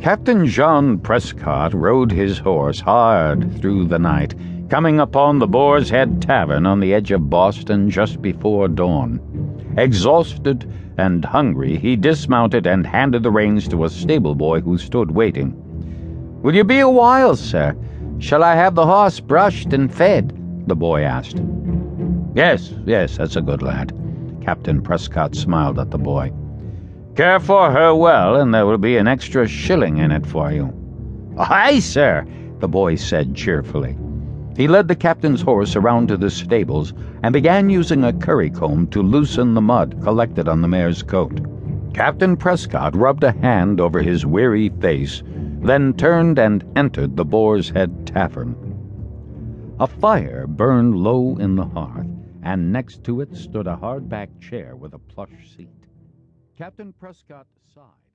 Captain John Prescott rode his horse hard through the night, coming upon the Boar's Head Tavern on the edge of Boston just before dawn. Exhausted and hungry, he dismounted and handed the reins to a stable boy who stood waiting. Will you be a while, sir? Shall I have the horse brushed and fed? the boy asked. Yes, yes, that's a good lad. Captain Prescott smiled at the boy. Care for her well, and there will be an extra shilling in it for you. Aye, sir, the boy said cheerfully. He led the captain's horse around to the stables and began using a curry comb to loosen the mud collected on the mare's coat. Captain Prescott rubbed a hand over his weary face, then turned and entered the Boar's Head Tavern. A fire burned low in the hearth, and next to it stood a hard-backed chair with a plush seat. Captain Prescott sighed.